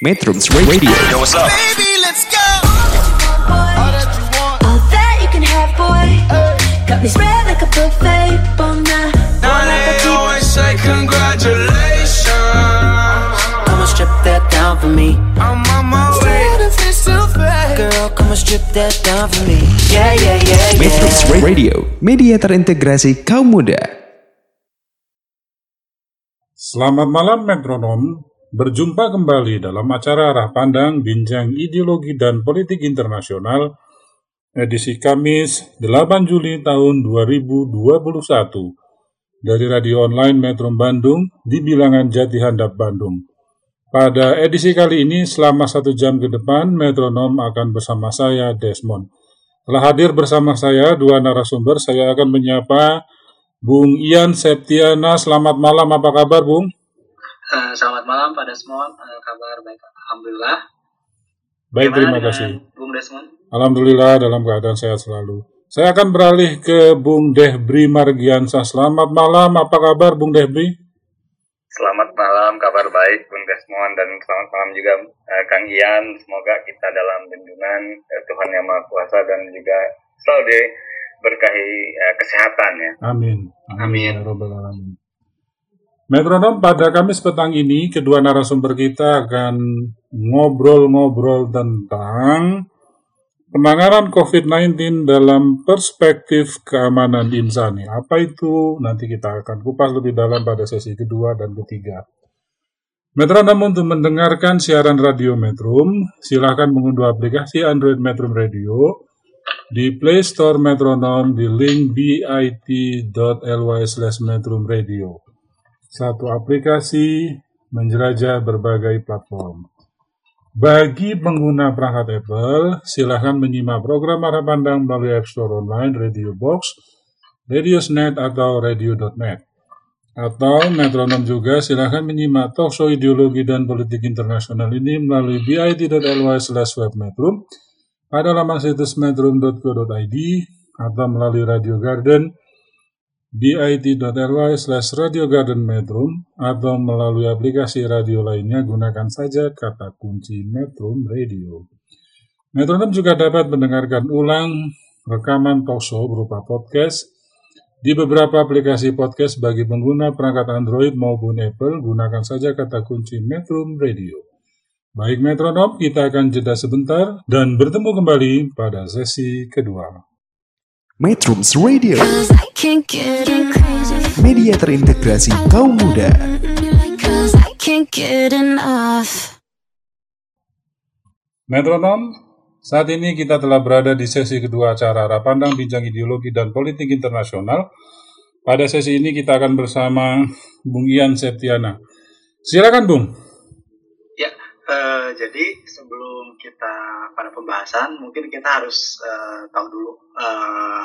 Metrums Radio Yo, what's up? Baby, let's go. All that you want. All that you can have, boy. Got me spread like a buffet. Bon night. Now they always say congratulations. Come and strip that down for me. I'm on my way. Girl, come and strip that down for me. Yeah, yeah, yeah, Metrums yeah. Radio, media terintegrasi kaum muda. Selamat malam metronom, berjumpa kembali dalam acara Arah Pandang Bincang Ideologi dan Politik Internasional edisi Kamis 8 Juli tahun 2021 dari radio online Metro Bandung di bilangan Jati Handap Bandung. Pada edisi kali ini selama satu jam ke depan metronom akan bersama saya Desmond. Telah hadir bersama saya dua narasumber, saya akan menyapa Bung Ian Septiana, selamat malam, apa kabar Bung? Eh, selamat malam Pak Desmond, Eh, kabar baik Alhamdulillah. Baik, Gimana terima kasih. Bung Desmond. Alhamdulillah dalam keadaan sehat selalu. Saya akan beralih ke Bung Dehbri Margiansa. Selamat malam, apa kabar Bung Dehbri? Selamat malam, kabar baik Bung Desmond dan selamat malam juga eh, Kang Ian. Semoga kita dalam lindungan eh, Tuhan Yang Maha Kuasa dan juga selalu diberkahi eh, kesehatan ya. Amin. Amin. Ya Rabbal Alamin. Metronom pada Kamis petang ini kedua narasumber kita akan ngobrol-ngobrol tentang penanganan COVID-19 dalam perspektif keamanan insani. Apa itu? Nanti kita akan kupas lebih dalam pada sesi kedua dan ketiga. Metronom untuk mendengarkan siaran radio Metrum, silakan mengunduh aplikasi Android Metrum Radio di Play Store Metronom di link bit.ly slash Metrum Radio. Satu aplikasi menjelajah berbagai platform. Bagi pengguna perangkat Apple, silahkan menyimak program Arah Pandang melalui App Store Online, Radio Box, Radiosnet, atau Radio.net. Atau metronom juga silahkan menyimak talkshow ideologi dan politik internasional ini melalui bit.ly slash webmetrum pada laman situs metrum.co.id atau melalui Radio Garden bit.ly slash Radio Garden Metrum atau melalui aplikasi radio lainnya gunakan saja kata kunci Metrum Radio. Metronom juga dapat mendengarkan ulang rekaman talkshow berupa podcast di beberapa aplikasi podcast bagi pengguna perangkat Android maupun Apple gunakan saja kata kunci Metrum Radio. Baik metronom, kita akan jeda sebentar dan bertemu kembali pada sesi kedua. Metrums Radio, media terintegrasi kaum muda. Cause I can't get enough. Metronom, saat ini kita telah berada di sesi kedua acara Arah Pandang Bincang Ideologi dan Politik Internasional. Pada sesi ini kita akan bersama Bung Ian Septiana. Silakan Bung. Eh, jadi sebelum kita pada pembahasan, mungkin kita harus eh, tahu dulu eh,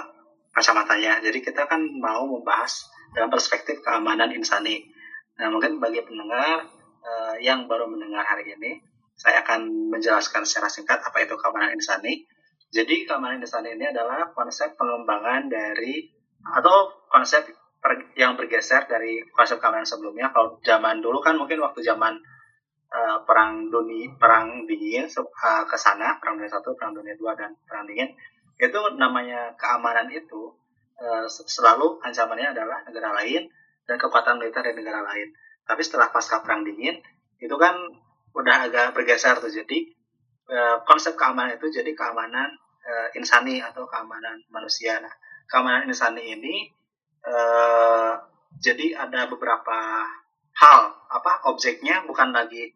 kacamatanya. Jadi kita kan mau membahas dalam perspektif keamanan insani. Nah, mungkin bagi pendengar eh, yang baru mendengar hari ini, saya akan menjelaskan secara singkat apa itu keamanan insani. Jadi keamanan insani ini adalah konsep pengembangan dari atau konsep yang bergeser dari konsep keamanan sebelumnya. Kalau zaman dulu kan mungkin waktu zaman eh, perang dunia perang dingin eh, ke sana perang dunia satu perang dunia dua dan perang dingin. Itu namanya keamanan itu se- selalu ancamannya adalah negara lain dan kekuatan militer dari negara lain. Tapi setelah pasca perang dingin itu kan udah agak bergeser tuh. Jadi eh, konsep keamanan itu jadi keamanan eh, insani atau keamanan manusia. Nah keamanan insani ini eh, jadi ada beberapa hal apa objeknya bukan lagi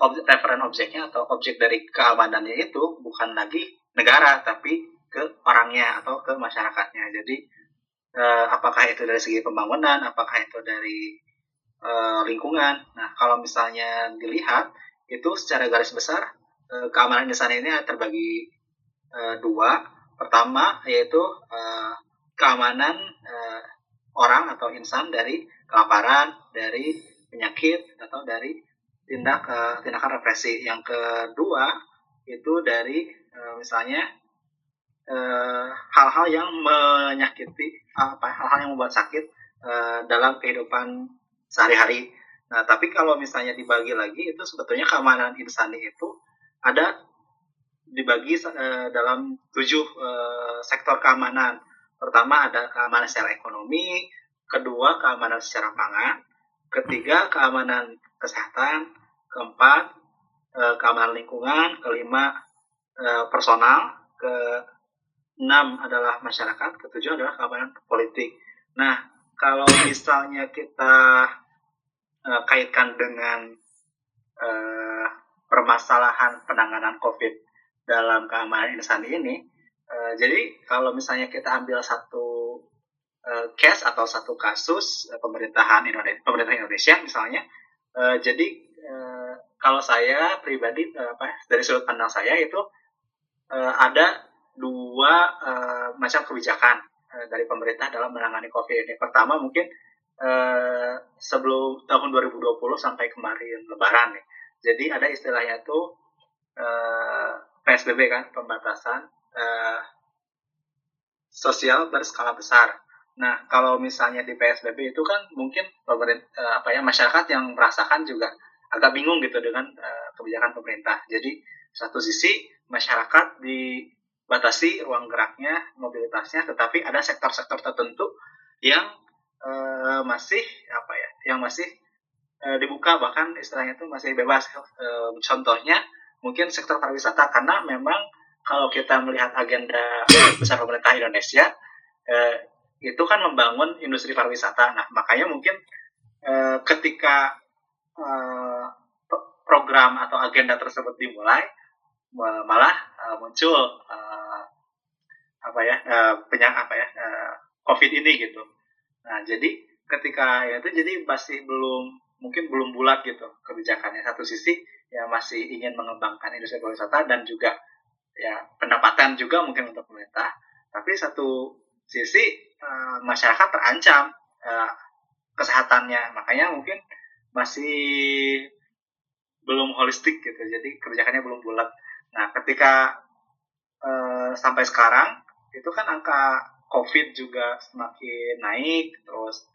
ob- referen objeknya atau objek dari keamanannya itu bukan lagi negara tapi ke orangnya atau ke masyarakatnya. Jadi eh, apakah itu dari segi pembangunan apakah itu dari eh, lingkungan? Nah kalau misalnya dilihat itu secara garis besar eh, keamanan di sana ini terbagi eh, dua. Pertama yaitu eh, keamanan eh, orang atau insan dari kelaparan, dari penyakit atau dari tindak eh, tindakan represi. Yang kedua itu dari eh, misalnya eh, hal-hal yang menyakiti apa hal-hal yang membuat sakit eh, dalam kehidupan sehari-hari. Nah, tapi kalau misalnya dibagi lagi itu sebetulnya keamanan insani itu ada dibagi eh, dalam tujuh eh, sektor keamanan. Pertama ada keamanan secara ekonomi, kedua keamanan secara pangan, ketiga keamanan kesehatan, keempat eh, keamanan lingkungan, kelima eh, personal, ke enam adalah masyarakat, ketujuh adalah keamanan politik. Nah, kalau misalnya kita eh, kaitkan dengan eh, permasalahan penanganan COVID dalam keamanan insani ini, eh, jadi kalau misalnya kita ambil satu eh, case atau satu kasus eh, pemerintahan Indonesia, pemerintah Indonesia misalnya, eh, jadi eh, kalau saya pribadi eh, apa dari sudut pandang saya itu eh, ada dua eh, macam kebijakan eh, dari pemerintah dalam menangani COVID ini. Pertama mungkin eh, sebelum tahun 2020 sampai kemarin Lebaran nih. Jadi ada istilahnya tuh eh, PSBB kan, pembatasan eh, sosial berskala besar. Nah, kalau misalnya di PSBB itu kan mungkin pemerintah apa ya masyarakat yang merasakan juga agak bingung gitu dengan eh, kebijakan pemerintah. Jadi satu sisi masyarakat dibatasi ruang geraknya, mobilitasnya, tetapi ada sektor-sektor tertentu yang eh, masih apa ya, yang masih eh, dibuka bahkan istilahnya itu masih bebas. Eh, contohnya mungkin sektor pariwisata karena memang kalau kita melihat agenda besar pemerintah Indonesia eh, itu kan membangun industri pariwisata. Nah, makanya mungkin eh, ketika eh, p- program atau agenda tersebut dimulai ma- malah eh, muncul eh, apa ya eh, penyak apa ya eh, COVID ini gitu. Nah, jadi ketika ya itu jadi masih belum mungkin belum bulat gitu kebijakannya. Satu sisi ya masih ingin mengembangkan industri pariwisata dan juga ya pendapatan juga mungkin untuk pemerintah. Tapi satu sisi eh, masyarakat terancam eh, kesehatannya, makanya mungkin masih belum holistik gitu. Jadi kebijakannya belum bulat. Nah, ketika eh, sampai sekarang itu kan angka COVID juga semakin naik, terus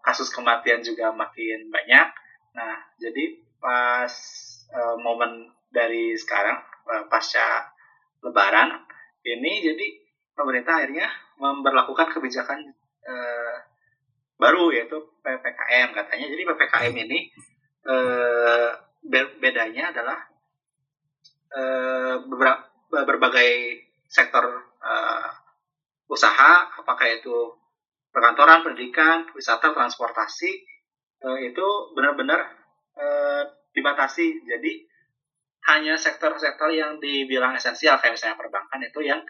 kasus kematian juga makin banyak. Nah, jadi pas momen dari sekarang pasca Lebaran ini jadi pemerintah akhirnya memperlakukan kebijakan eh, baru yaitu ppkm katanya. Jadi ppkm ini eh, be- bedanya adalah eh, beberapa berbagai sektor eh, usaha, apakah itu perkantoran, pendidikan, wisata, transportasi eh, itu benar-benar eh, dibatasi. Jadi hanya sektor-sektor yang dibilang esensial kayak misalnya perbankan itu yang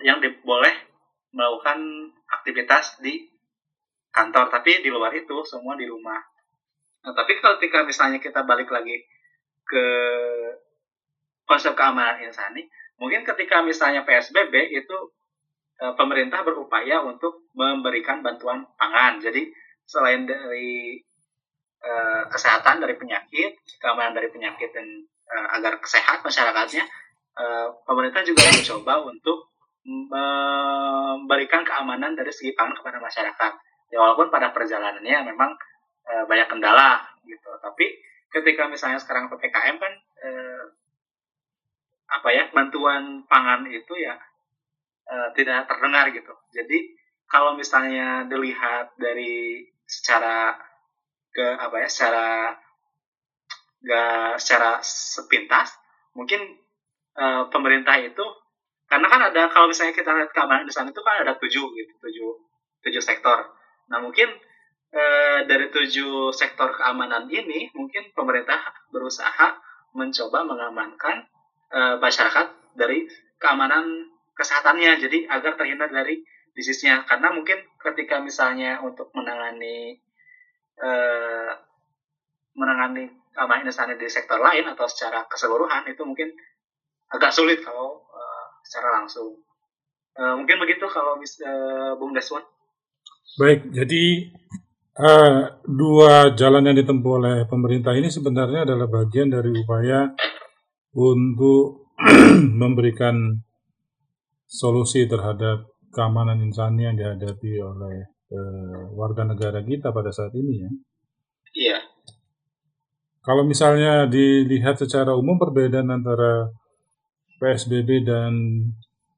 yang di- boleh melakukan aktivitas di kantor, tapi di luar itu semua di rumah. Nah, tapi ketika misalnya kita balik lagi ke konsep keamanan insani, mungkin ketika misalnya PSBB itu eh, pemerintah berupaya untuk memberikan bantuan pangan. Jadi selain dari eh, kesehatan dari penyakit, keamanan dari penyakit dan eh, agar sehat masyarakatnya, pemerintah juga mencoba untuk memberikan keamanan dari segi pangan kepada masyarakat. Ya walaupun pada perjalanannya memang eh, banyak kendala gitu, tapi ketika misalnya sekarang ppkm kan eh, apa ya bantuan pangan itu ya eh, tidak terdengar gitu. Jadi kalau misalnya dilihat dari secara ke apa ya secara gak secara sepintas mungkin eh, pemerintah itu karena kan ada kalau misalnya kita lihat keamanan di sana itu kan ada tujuh gitu tujuh tujuh sektor. Nah mungkin eh, dari tujuh sektor keamanan ini mungkin pemerintah berusaha mencoba mengamankan eh, masyarakat dari keamanan kesehatannya jadi agar terhindar dari bisnisnya. Karena mungkin ketika misalnya untuk menangani eh, menangani keamanan insani di sektor lain atau secara keseluruhan itu mungkin agak sulit kalau secara langsung. Eh, mungkin begitu kalau mis, eh, Bung Deswan Baik, jadi eh, dua jalan yang ditempuh oleh pemerintah ini sebenarnya adalah bagian dari upaya untuk memberikan solusi terhadap keamanan insani yang dihadapi oleh eh, warga negara kita pada saat ini ya. iya. Kalau misalnya dilihat secara umum perbedaan antara PSBB dan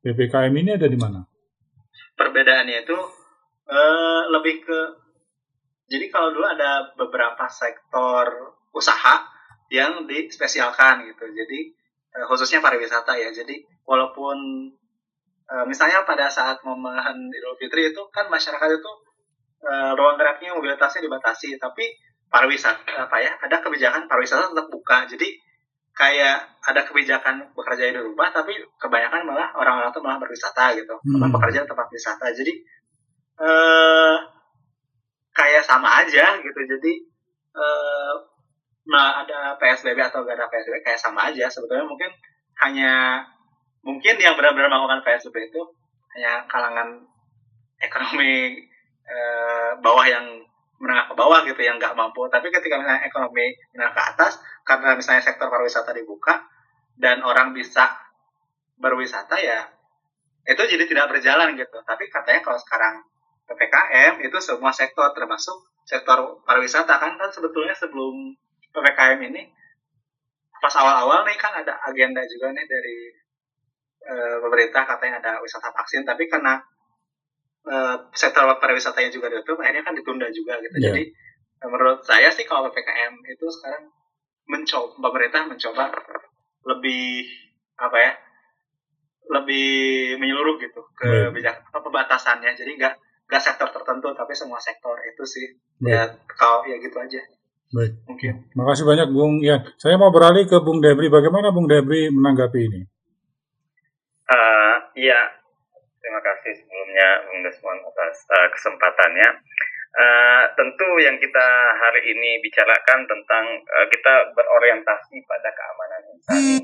PPKM ini ada di mana? perbedaannya itu eh, lebih ke jadi kalau dulu ada beberapa sektor usaha yang dispesialkan gitu. Jadi eh, khususnya pariwisata ya. Jadi walaupun eh, misalnya pada saat momen Idul Fitri itu kan masyarakat itu eh, ruang geraknya mobilitasnya dibatasi. Tapi pariwisata apa ya ada kebijakan pariwisata tetap buka. Jadi kayak ada kebijakan bekerja di rumah tapi kebanyakan malah orang-orang tuh malah berwisata gitu. Hmm. bekerja di tempat wisata. Jadi eh kayak sama aja gitu. Jadi eh nah ada PSBB atau gak ada PSBB kayak sama aja. Sebetulnya mungkin hanya mungkin yang benar-benar melakukan PSBB itu hanya kalangan ekonomi eh, bawah yang menengah ke bawah gitu yang nggak mampu. Tapi ketika misalnya ekonomi menengah ke atas karena misalnya sektor pariwisata dibuka dan orang bisa berwisata ya itu jadi tidak berjalan gitu tapi katanya kalau sekarang ppkm itu semua sektor termasuk sektor pariwisata kan kan sebetulnya sebelum ppkm ini pas awal-awal nih kan ada agenda juga nih dari eh, pemerintah katanya ada wisata vaksin tapi karena eh, sektor pariwisatanya juga ditutup akhirnya kan ditunda juga gitu Iya. jadi menurut saya sih kalau ppkm itu sekarang mencoba pemerintah mencoba lebih apa ya lebih menyeluruh gitu ke Baik. bijak apa, pembatasannya jadi nggak nggak sektor tertentu tapi semua sektor itu sih Baik. ya kalau ya gitu aja Baik. mungkin Makasih banyak Bung Ian. Saya mau beralih ke Bung Debri. Bagaimana Bung Debri menanggapi ini? Eh, Iya, terima kasih sebelumnya Bung Desmond atas eh, kesempatannya. Eh, tentu yang kita hari ini bicarakan tentang eh, kita berorientasi pada keamanan insani.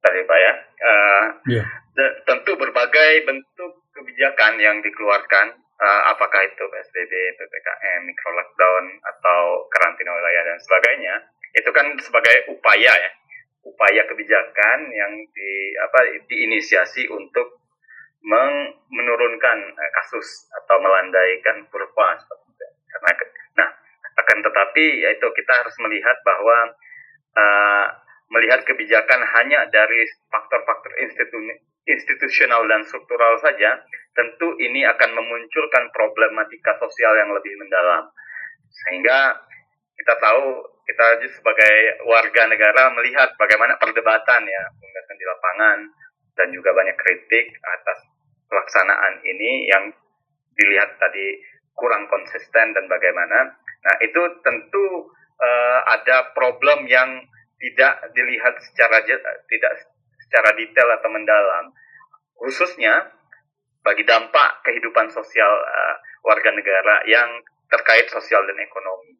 Tadi Pak ya. Eh, Iya. de- tentu berbagai bentuk kebijakan yang dikeluarkan, eh, apakah itu PSBB, PPKM, micro lockdown, atau karantina wilayah dan sebagainya, itu kan sebagai upaya ya, upaya kebijakan yang di apa diinisiasi untuk meng- menurunkan eh, kasus atau melandaikan kurva. Karena nah akan tetapi yaitu kita harus melihat bahwa eh, melihat kebijakan hanya dari faktor-faktor institu- institusional dan struktural saja, tentu ini akan memunculkan problematika sosial yang lebih mendalam. Sehingga kita tahu kita sebagai warga negara melihat bagaimana perdebatan ya di lapangan dan juga banyak kritik atas pelaksanaan ini yang dilihat tadi kurang konsisten dan bagaimana. Nah itu tentu eh, ada problem yang tidak dilihat secara tidak secara detail atau mendalam, khususnya bagi dampak kehidupan sosial eh, warga negara yang terkait sosial dan ekonomi.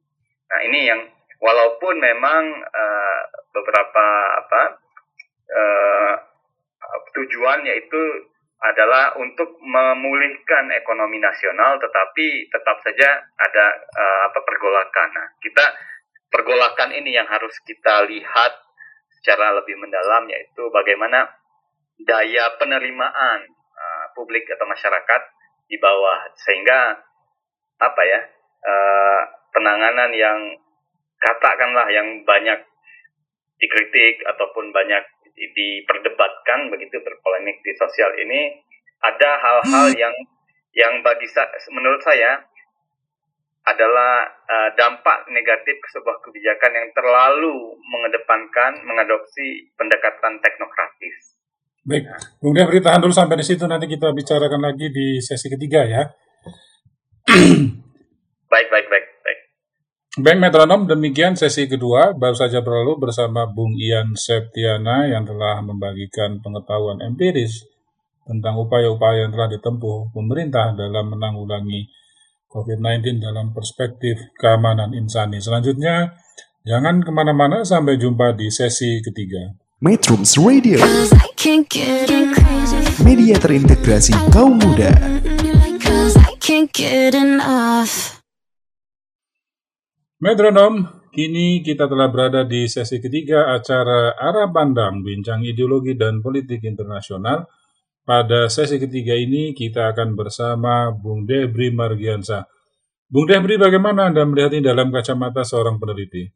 Nah ini yang walaupun memang eh, beberapa apa tujuan yaitu adalah untuk memulihkan ekonomi nasional, tetapi tetap saja ada eh, apa pergolakan. Nah, kita pergolakan ini yang harus kita lihat secara lebih mendalam, yaitu bagaimana daya penerimaan eh, publik atau masyarakat di bawah, sehingga apa ya eh, penanganan yang katakanlah yang banyak dikritik ataupun banyak diperdebatkan begitu berpolemik di sosial ini ada hal-hal yang yang bagi sa- menurut saya adalah eh, dampak negatif sebuah kebijakan yang terlalu mengedepankan mengadopsi pendekatan teknokratis. Baik, Bung Debri tahan dulu sampai di situ. Nanti kita bicarakan lagi di sesi ketiga ya. Baik, baik, baik, baik. Baik metronom, demikian sesi kedua baru saja berlalu bersama Bung Ian Septiana yang telah membagikan pengetahuan empiris tentang upaya-upaya yang telah ditempuh pemerintah dalam menanggulangi COVID-19 dalam perspektif keamanan insani. Selanjutnya, jangan ke mana-mana sampai jumpa di sesi ketiga. Metrums Radio, Cause I can't get crazy. media terintegrasi kaum muda. Metronom, kini kita telah berada di sesi ketiga acara Arah Pandang Bincang Ideologi dan Politik Internasional. Pada sesi ketiga ini kita akan bersama Bung Debri Margiansa. Bung Debri, bagaimana Anda melihat ini dalam kacamata seorang peneliti?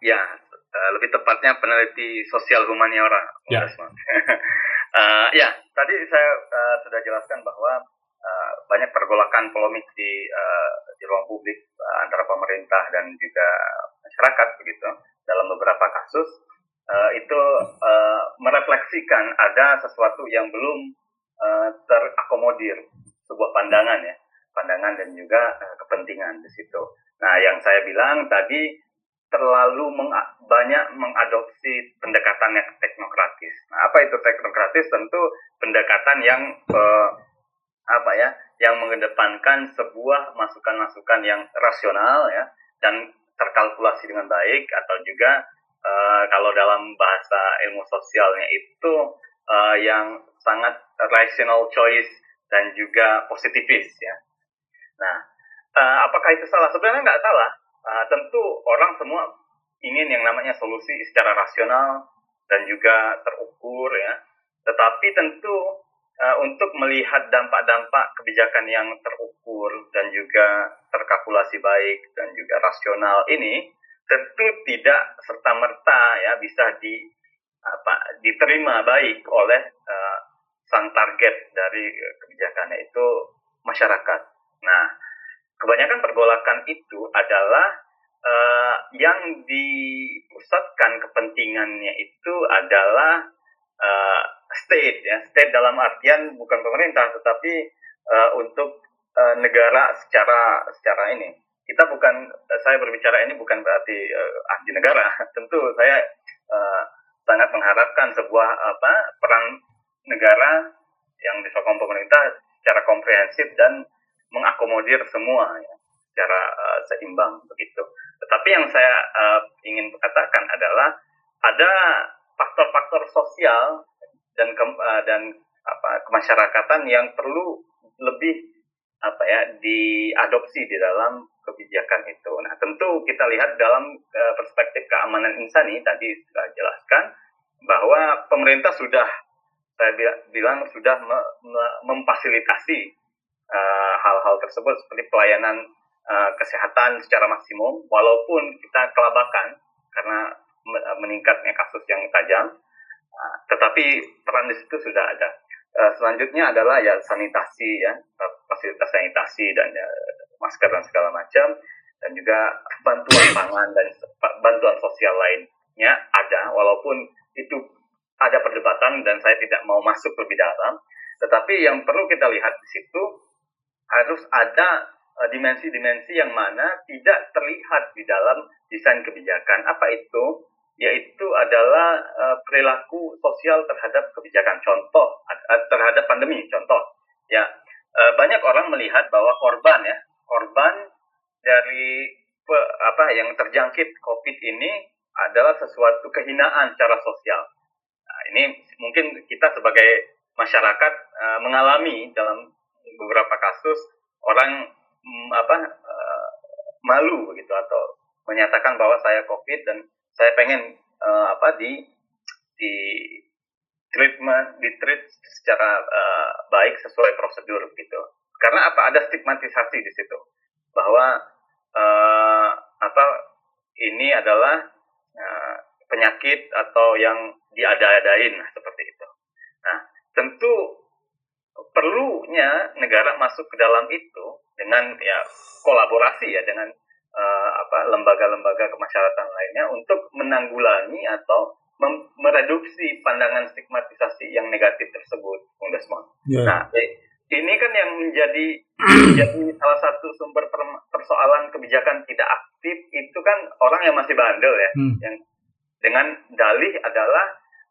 ya uh, lebih tepatnya peneliti sosial humaniora. Ya. uh, ya, tadi saya uh, sudah jelaskan bahwa uh, banyak pergolakan polemik di uh, di ruang publik uh, antara pemerintah dan juga masyarakat begitu dalam beberapa kasus uh, itu uh, merefleksikan ada sesuatu yang belum uh, terakomodir sebuah pandangan ya pandangan dan juga uh, kepentingan di situ. Nah, yang saya bilang tadi terlalu meng, banyak mengadopsi pendekatan yang teknokratis. Nah, apa itu teknokratis? Tentu pendekatan yang uh, apa ya, yang mengedepankan sebuah masukan-masukan yang rasional ya dan terkalkulasi dengan baik atau juga uh, kalau dalam bahasa ilmu sosialnya itu uh, yang sangat rational choice dan juga positifis ya. Nah, uh, apakah itu salah? Sebenarnya nggak salah uh, tentu orang semua ingin yang namanya solusi secara rasional dan juga terukur ya. Tetapi tentu uh, untuk melihat dampak-dampak kebijakan yang terukur dan juga terkalkulasi baik dan juga rasional ini tentu tidak serta merta ya bisa di apa diterima baik oleh uh, sang target dari kebijakannya itu masyarakat. Nah, kebanyakan pergolakan itu adalah uh, yang dipusatkan kepentingannya itu adalah uh, state ya. State dalam artian bukan pemerintah tetapi uh, untuk uh, negara secara secara ini. Kita bukan saya berbicara ini bukan berarti uh, anti negara. Tentu saya uh, sangat mengharapkan sebuah apa peran negara yang disokong pemerintah secara komprehensif dan mengakomodir semua ya, secara uh, seimbang begitu. Tetapi yang saya uh, ingin katakan adalah ada faktor-faktor sosial dan ke, uh, dan apa kemasyarakatan yang perlu lebih apa ya diadopsi di dalam kebijakan itu. Nah, tentu kita lihat dalam uh, perspektif keamanan insani tadi sudah jelaskan bahwa pemerintah sudah saya bilang sudah me, me, memfasilitasi Eh, hal-hal uh, tersebut seperti pelayanan uh, kesehatan secara maksimum walaupun kita kelabakan karena meningkatnya kasus yang tajam uh, tetapi peran di situ sudah ada. Uh, selanjutnya adalah ya sanitasi ya. Fasilitas sanitasi dan ya, masker dan segala macam. Dan juga bantuan pangan dan bantuan sosial lainnya ada. Walaupun itu ada perdebatan dan saya tidak mau masuk lebih dalam. Tetapi yang perlu kita lihat di situ harus ada eh, dimensi-dimensi yang mana tidak terlihat di dalam desain kebijakan. Apa itu? Yaitu adalah uh, perilaku sosial terhadap kebijakan. Contoh terhadap pandemi. Contoh, ya uh, banyak orang melihat bahwa korban ya korban dari apa yang terjangkit COVID ini adalah sesuatu kehinaan secara sosial. Nah, ini mungkin kita sebagai masyarakat uh, mengalami dalam beberapa kasus orang mm, apa malu begitu atau menyatakan bahwa saya covid dan saya pengen uh, apa di di treatment di treat secara uh, baik sesuai prosedur gitu. Karena apa? Ada stigmatisasi di situ. Bahwa uh, apa ini adalah uh, penyakit atau yang diada-adain seperti itu. Nah tentu perlunya negara masuk ke dalam itu dengan ya kolaborasi ya dengan uh, apa lembaga-lembaga kemasyarakatan lainnya untuk menanggulangi atau mereduksi pandangan stigmatisasi yang negatif tersebut, Bung Desmond. Yeah. Nah, ini kan yang menjadi menjadi salah satu sumber persoalan kebijakan tidak aktif itu kan orang yang masih bandel ya, hmm. yang dengan dalih adalah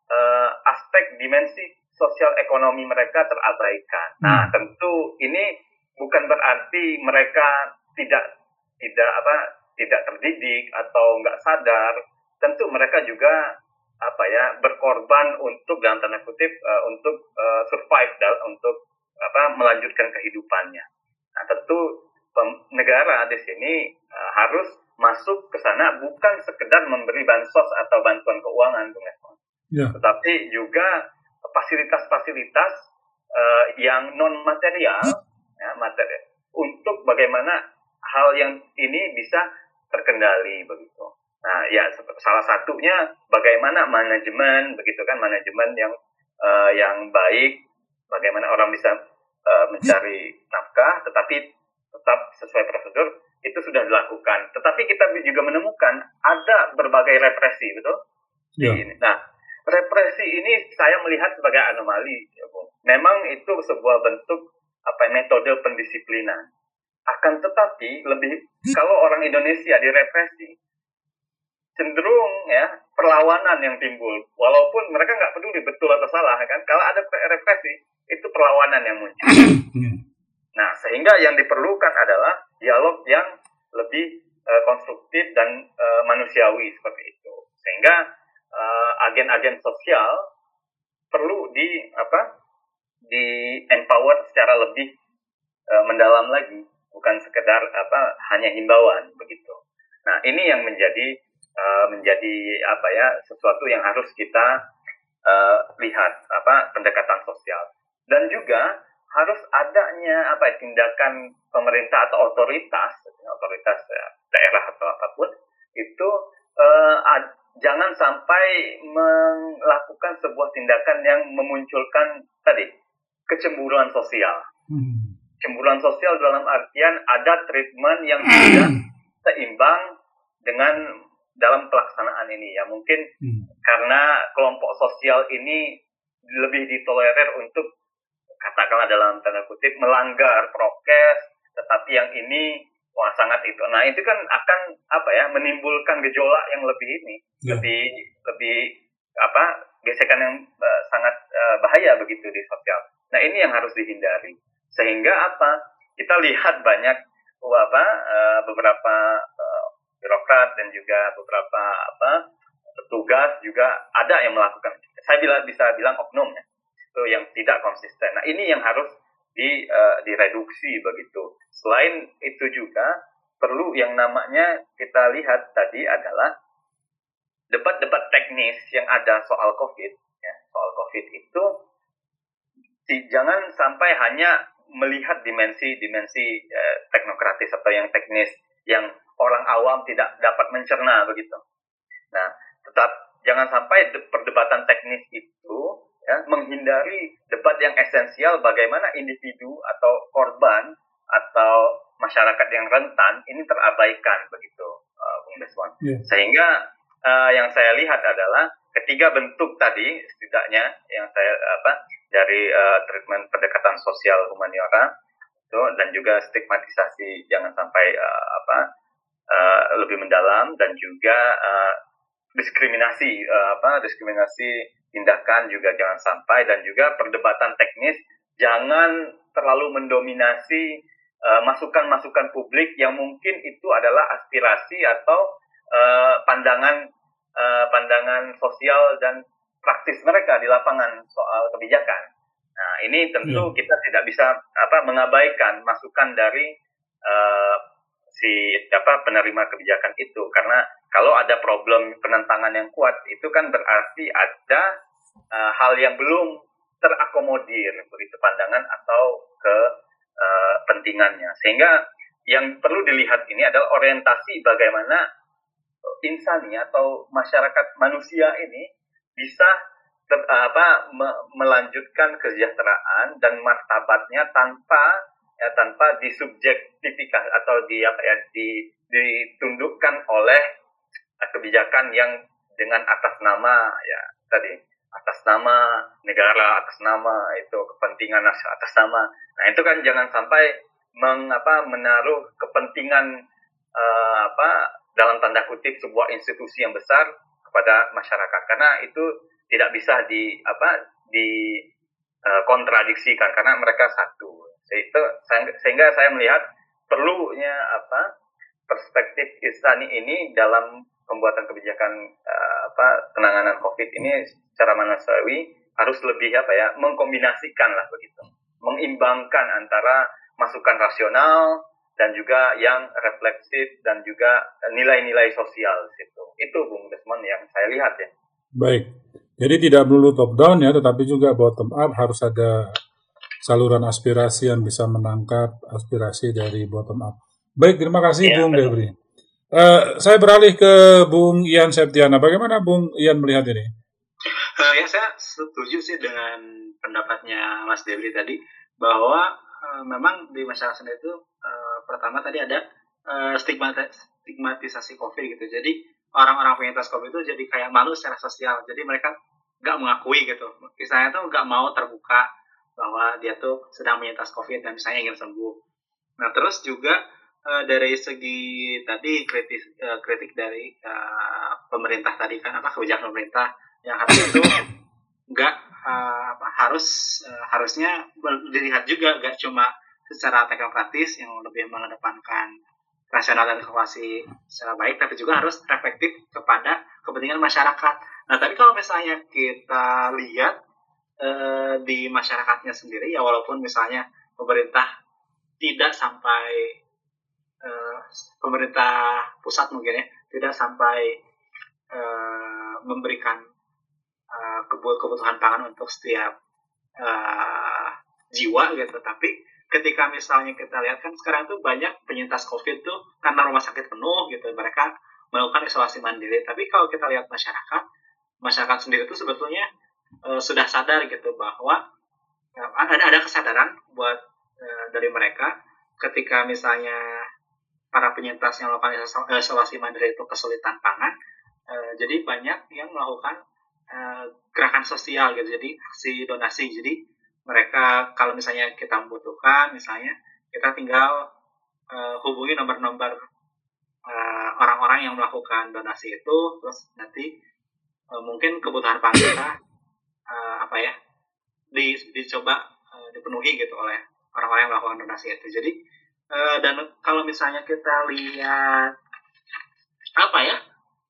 uh, aspek dimensi sosial ekonomi mereka terabaikan. Hmm. Nah, tentu ini bukan berarti mereka tidak tidak apa tidak terdidik atau nggak sadar. Tentu mereka juga apa ya berkorban untuk dalam tanda kutip uh, untuk uh, survive dan untuk apa melanjutkan kehidupannya. Nah, tentu negara di sini uh, harus masuk ke sana bukan sekedar memberi bansos atau bantuan keuangan, Bung ya. tetapi juga fasilitas-fasilitas uh, yang non material ya, material untuk bagaimana hal yang ini bisa terkendali begitu. Nah, ya salah satunya bagaimana manajemen begitu kan manajemen yang eh, yang baik, bagaimana orang bisa eh, mencari nafkah tetapi tetap sesuai prosedur itu sudah dilakukan. Tetapi kita juga menemukan ada berbagai represi, betul? di Ya. ini. Nah, represi ini saya melihat sebagai anomali, ya. Memang itu sebuah bentuk apa metode pendisiplinan. Akan tetapi lebih kalau orang Indonesia direpresi cenderung ya perlawanan yang timbul. Walaupun mereka nggak peduli betul atau salah kan. Kalau ada represi itu perlawanan yang muncul. Hmm. Nah, sehingga yang diperlukan adalah dialog yang lebih eh, konstruktif dan eh, manusiawi seperti itu. Sehingga eh, agen-agen sosial perlu di apa? di empower secara lebih eh, mendalam lagi, bukan sekedar apa hanya himbauan begitu. Nah, ini yang menjadi eh, menjadi apa ya sesuatu yang harus kita eh, lihat apa pendekatan sosial dan juga harus adanya apa tindakan pemerintah atau otoritas otoritas ya, daerah atau apa pun itu eh, ad- jangan sampai melakukan sebuah tindakan yang memunculkan tadi kecemburuan sosial Hmm. Cemburuan sosial dalam artian ada treatment yang tidak seimbang dengan dalam pelaksanaan ini. Ya mungkin Hmm. karena kelompok sosial ini lebih ditolerir untuk katakanlah dalam tanda kutip melanggar prokes tetapi yang ini wah sangat itu. Nah itu kan akan apa ya menimbulkan gejolak yang lebih ini Ya. lebih lebih apa gesekan yang eh, sangat eh, bahaya begitu di sosial. Nah ini yang harus dihindari sehingga apa? Kita lihat banyak wah, apa eh, beberapa eh, birokrat dan juga beberapa apa petugas juga ada yang melakukan. Saya bila bisa bilang oknum ya. Itu yang tidak konsisten. Nah ini yang harus di eh, direduksi begitu. Selain itu juga perlu yang namanya kita lihat tadi adalah debat-debat teknis yang ada soal covid ya, soal covid itu jangan sampai hanya melihat dimensi-dimensi eh, teknokratis atau yang teknis yang orang awam tidak dapat mencerna begitu. Nah, tetap jangan sampai de- perdebatan teknis itu ya, menghindari debat yang esensial bagaimana individu atau korban atau masyarakat yang rentan ini terabaikan begitu, uh, Bung Deswan. Ya. Sehingga uh, yang saya lihat adalah ketiga bentuk tadi setidaknya yang saya apa dari uh, treatment pendekatan sosial humaniora itu dan juga stigmatisasi jangan sampai uh, apa uh, lebih mendalam dan juga uh, diskriminasi uh, apa diskriminasi tindakan juga jangan sampai dan juga perdebatan teknis jangan terlalu mendominasi uh, masukan-masukan publik yang mungkin itu adalah aspirasi atau uh, pandangan uh, pandangan sosial dan praktis mereka di lapangan soal kebijakan. Nah, ini tentu kita tidak bisa apa mengabaikan masukan dari uh, si apa penerima kebijakan itu. Karena kalau ada problem penentangan yang kuat itu kan berarti ada uh, hal yang belum terakomodir begitu pandangan atau ke uh, pentingannya. Sehingga yang perlu dilihat ini adalah orientasi bagaimana insani atau masyarakat manusia ini bisa ter- apa me- melanjutkan kesejahteraan dan martabatnya tanpa ya tanpa disubjektifikasi atau di apa ya di ditundukkan oleh kebijakan yang dengan atas nama ya tadi atas nama negara atas nama itu kepentingan atas nama. Nah itu kan jangan sampai mengapa menaruh kepentingan eh, apa dalam tanda kutip sebuah institusi yang besar kepada masyarakat. Karena itu tidak bisa di apa di eh, kontradiksikan. Karena mereka satu. Sehingga- sehingga saya melihat perlunya apa perspektif insani ini dalam pembuatan kebijakan eh, apa penanganan COVID ini secara manusiawi harus lebih apa ya mengkombinasikan lah begitu, mengimbangkan antara masukan rasional dan juga yang refleksif dan juga nilai-nilai sosial situ. Itu Bung Desmond yang saya lihat ya. Baik. Jadi tidak melulu top down ya, tetapi juga bottom up harus ada saluran aspirasi yang bisa menangkap aspirasi dari bottom up. Baik, terima kasih Iya, Bung betul. Debri. Eh, saya beralih ke Bung Ian Septiana. Bagaimana Bung Ian melihat ini? Eh, ya saya setuju sih dengan pendapatnya Mas Dewi tadi bahwa eh, memang di masyarakat sendiri itu pertama tadi ada stigmata- stigmatisasi COVID gitu. Jadi orang-orang penyintas COVID itu jadi kayak malu secara sosial. Jadi mereka nggak mengakui gitu. Misalnya tuh nggak mau terbuka bahwa dia tuh sedang menyintas COVID dan misalnya ingin sembuh. Nah terus juga eh, dari segi tadi kritis eh, kritik dari eh, pemerintah tadi kan apa kebijakan pemerintah yang harusnya itu nggak apa, harus eh, harusnya dilihat juga nggak cuma secara teknokratis yang lebih mengedepankan rasional dan kalkulasi secara baik tapi juga harus efektif kepada kepentingan masyarakat. Nah tapi kalau misalnya kita lihat eh, di masyarakatnya sendiri ya walaupun misalnya pemerintah tidak sampai eh, pemerintah pusat mungkin ya tidak sampai eh, memberikan eh, kebu- kebutuhan pangan untuk setiap eh, jiwa gitu tapi ketika misalnya kita lihat kan sekarang tuh banyak penyintas covid tuh karena rumah sakit penuh gitu mereka melakukan isolasi mandiri. Tapi kalau kita lihat masyarakat masyarakat sendiri tuh sebetulnya eh, sudah sadar gitu bahwa eh, ada ada kesadaran buat eh, dari mereka ketika misalnya para penyintas yang melakukan iso- isolasi mandiri itu kesulitan pangan eh, jadi banyak yang melakukan eh, gerakan sosial gitu. Jadi aksi donasi. Jadi mereka kalau misalnya kita membutuhkan misalnya kita tinggal eh, hubungi nomor-nomor eh, orang-orang yang melakukan donasi itu terus nanti eh, mungkin kebutuhan pangan eh, apa ya di, dicoba eh, dipenuhi gitu oleh orang-orang yang melakukan donasi itu. Jadi eh, dan kalau misalnya kita lihat apa ya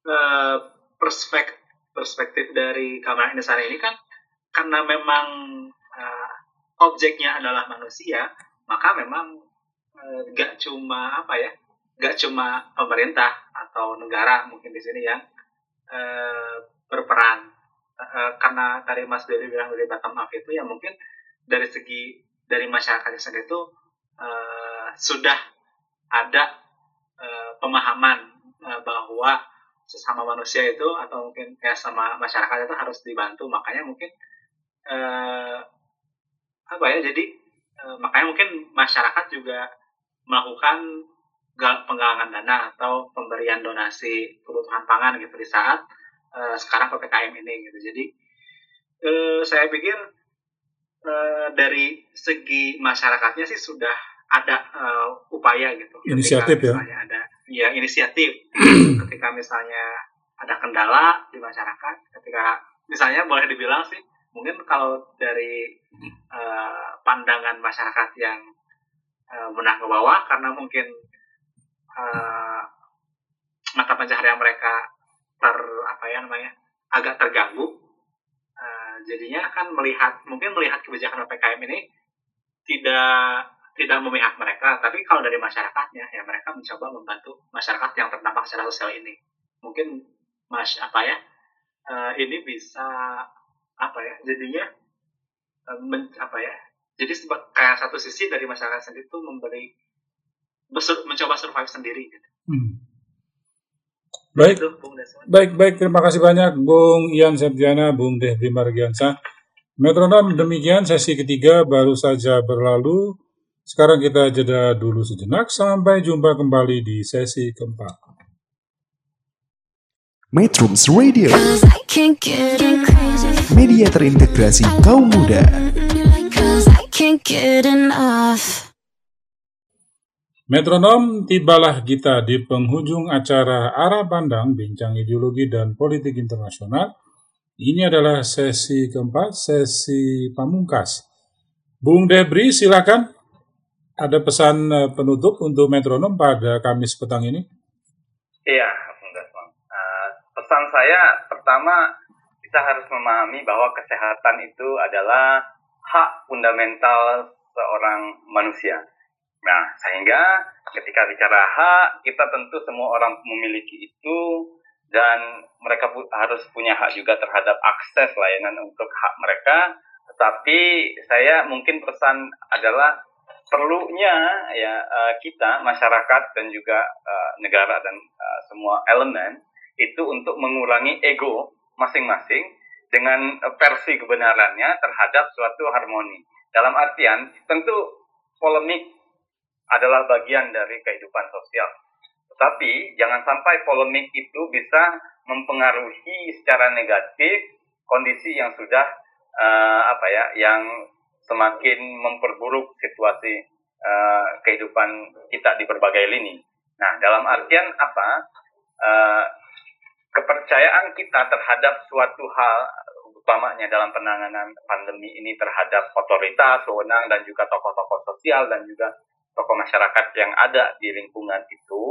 eh, perspektif perspektif dari Kamar ini kan karena memang objeknya adalah manusia maka memang eh, nggak cuma apa ya nggak cuma pemerintah atau negara mungkin di sini yang eh, berperan. Eh, karena tadi Mas Dewi bilang dari bottom up itu ya mungkin dari segi dari masyarakat sendiri itu eh, sudah ada eh, pemahaman eh, bahwa sesama manusia itu atau mungkin ya sama masyarakat itu harus dibantu. Makanya mungkin eh, apa ya jadi eh, makanya mungkin masyarakat juga melakukan gal- penggalangan dana atau pemberian donasi kebutuhan pangan gitu di saat eh, sekarang ppkm ini gitu. Jadi eh, saya pikir eh, dari segi masyarakatnya sih sudah ada eh, upaya gitu. Ketika Inisiatif ya. ada ya inisiatif. Ketika misalnya ada kendala di masyarakat ketika misalnya boleh dibilang sih mungkin kalau dari eh, pandangan masyarakat yang eh, menengah ke bawah karena mungkin eh, mata pencaharian mereka ter apa ya namanya agak terganggu Eh, jadinya kan melihat mungkin melihat kebijakan ppkm ini tidak tidak memihak mereka. Tapi kalau dari masyarakatnya ya mereka mencoba membantu masyarakat yang terdampak secara sosial ini. Mungkin mas apa ya eh, ini bisa apa ya jadinya eh, men- apa ya jadi kayak satu sisi dari masyarakat sendiri itu memberi besur- mencoba survive sendiri gitu. Hmm. Baik, Itu, Bung Desmond. baik, baik. Terima kasih banyak Bung Ian Septiana, Bung Dehdi Margiansa. Metronom demikian sesi ketiga baru saja berlalu. Sekarang kita jeda dulu sejenak. Sampai jumpa kembali di sesi keempat. Metrums Radio, Media terintegrasi kaum muda. Metronom, tibalah kita di penghujung acara Arah Pandang, Bincang Ideologi dan Politik Internasional. Ini adalah sesi keempat, sesi pamungkas. Bung Debri, silakan. Ada pesan eh, penutup untuk metronom pada Kamis petang ini? Iya, Bung Desmond. Eh, pesan saya pertama kita harus memahami bahwa kesehatan itu adalah hak fundamental seorang manusia. Nah, sehingga ketika bicara hak, kita tentu semua orang memiliki itu dan mereka pu- harus punya hak juga terhadap akses layanan untuk hak mereka. Tetapi saya mungkin pesan adalah perlunya ya eh, kita masyarakat dan juga eh, negara dan eh, semua elemen itu untuk mengurangi ego masing-masing dengan eh, versi kebenarannya terhadap suatu harmoni. Dalam artian tentu polemik adalah bagian dari kehidupan sosial. Tetapi jangan sampai polemik itu bisa mempengaruhi secara negatif kondisi yang sudah eh, apa ya yang semakin memperburuk situasi eh, kehidupan kita di berbagai lini. Nah, dalam artian apa? Eh, kepercayaan kita terhadap suatu hal utamanya dalam penanganan pandemi ini terhadap otoritas, wewenang dan juga tokoh-tokoh sosial dan juga tokoh masyarakat yang ada di lingkungan itu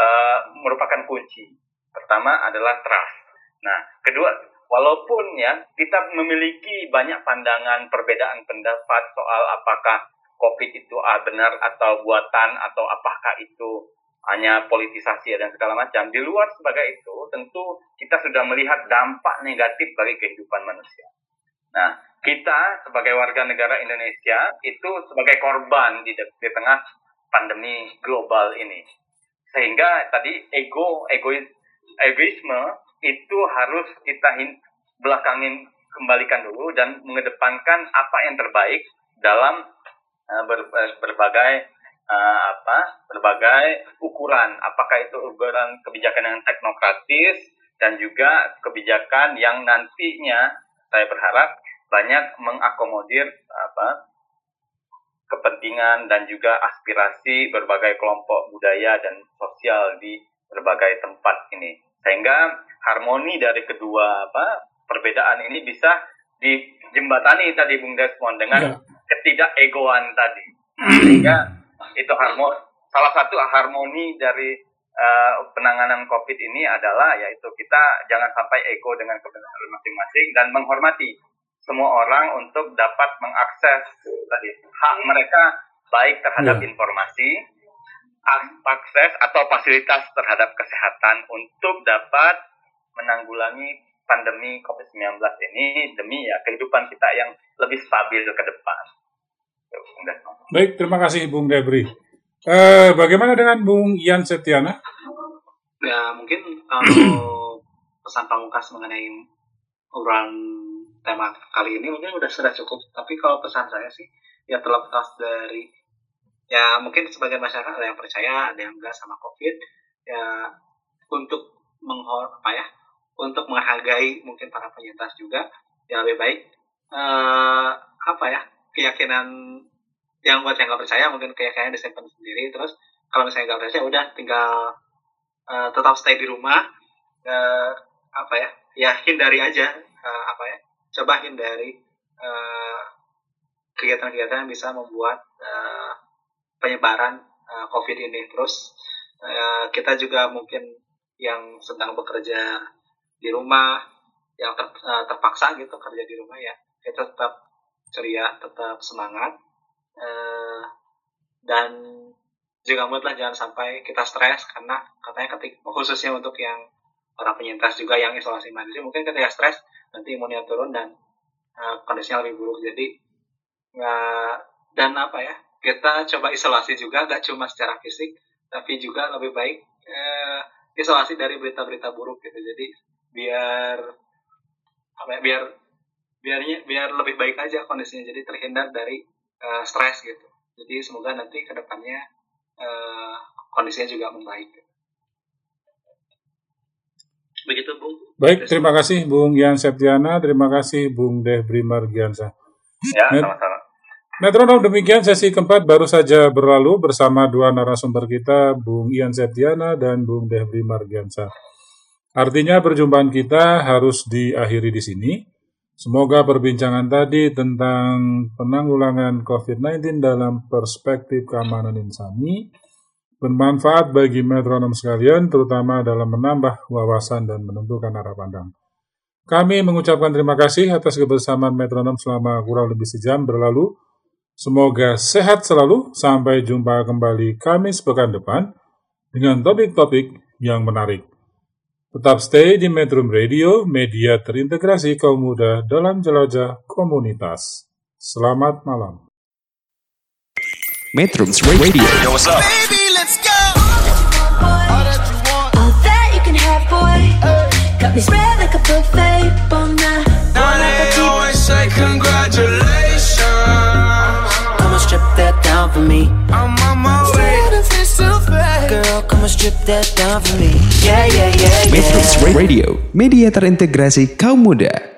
eh, merupakan kunci. Pertama adalah trust. Nah, kedua, walaupun ya kita memiliki banyak pandangan perbedaan pendapat soal apakah COVID itu benar atau buatan atau apakah itu hanya politisasi dan segala macam. Di luar sebagai itu, tentu kita sudah melihat dampak negatif bagi kehidupan manusia. Nah, kita sebagai warga negara Indonesia itu sebagai korban di, di tengah pandemi global ini. Sehingga tadi ego, egois, egoisme itu harus kita belakangin kembalikan dulu dan mengedepankan apa yang terbaik dalam uh, ber, uh, berbagai uh, apa berbagai ukuran. Apakah itu ukuran kebijakan yang teknokratis dan juga kebijakan yang nantinya saya berharap banyak mengakomodir apa kepentingan dan juga aspirasi berbagai kelompok budaya dan sosial di berbagai tempat ini. Sehingga harmoni dari kedua apa perbedaan ini bisa dijembatani tadi Bung Desmond dengan Ya. ketidakegoan tadi. Sehingga itu harmoni salah satu harmoni dari eh, penanganan COVID ini adalah yaitu kita jangan sampai ego dengan kebenaran masing-masing dan menghormati semua orang untuk dapat mengakses tadi hak mereka baik terhadap Ya. informasi, ak- akses atau fasilitas terhadap kesehatan untuk dapat menanggulangi pandemi COVID-19 ini demi ya kehidupan kita yang lebih stabil ke depan. Baik, terima kasih Bung Debri. Eh, bagaimana dengan Bung Ian Setiana? Ya mungkin kalau pesan pamungkas mengenai obrolan tema kali ini mungkin udah sudah cukup. Tapi kalau pesan saya sih ya terlepas dari ya mungkin sebagian masyarakat ada yang percaya, ada yang enggak sama COVID. Ya untuk menghor apa ya untuk menghargai mungkin para penyintas juga ya lebih baik eh apa ya keyakinan yang buat yang nggak percaya mungkin keyakinan disimpan sendiri. Terus kalau misalnya nggak percaya udah tinggal eh, tetap stay di rumah eh, apa ya ya hindari aja eh, apa ya coba hindari eh, kegiatan-kegiatan yang bisa membuat eh, penyebaran eh, COVID ini. Terus eh, kita juga mungkin yang sedang bekerja di rumah yang ter- eh, terpaksa gitu kerja di rumah ya kita tetap ceria tetap semangat eh, dan juga moodlah jangan sampai kita stres karena katanya ketik khususnya untuk yang orang penyintas juga yang isolasi mandiri mungkin ketika stres nanti imunnya turun dan eh, kondisinya lebih buruk. Jadi nggak dan apa ya kita coba isolasi juga gak cuma secara fisik tapi juga lebih baik eh, isolasi dari berita-berita buruk gitu. Jadi biar apa ya, biar biarnya biar lebih baik aja kondisinya jadi terhindar dari eh, stres gitu jadi semoga nanti ke depannya eh, kondisinya juga membaik begitu bung Baik, terima kasih Bung Ian Septiana, terima kasih Bung Debri Margiansa. Ya, Net- sama-sama. Metronom demikian sesi keempat baru saja berlalu bersama dua narasumber kita, Bung Ian Septiana dan Bung Debri Margiansa. Artinya perjumpaan kita harus diakhiri di sini. Semoga perbincangan tadi tentang penanggulangan COVID-19 dalam perspektif keamanan insani bermanfaat bagi metronom sekalian, terutama dalam menambah wawasan dan menentukan arah pandang. Kami mengucapkan terima kasih atas kebersamaan metronom selama kurang lebih sejam berlalu. Semoga sehat selalu. Sampai jumpa kembali Kamis pekan depan dengan topik-topik yang menarik. Tetap stay di Metro Radio, media terintegrasi kaum muda dalam jelajah komunitas. Selamat malam. Metrums Radio. Yo, what's up? All that you can have, boy. Got me spread like a buffet, bon now. Now they always say congratulations. Come and strip that down for me. I'm on my way. Girl, come and strip that down for me. Yeah, yeah, yeah, yeah. Metrums Radio, media terintegrasi kaum muda.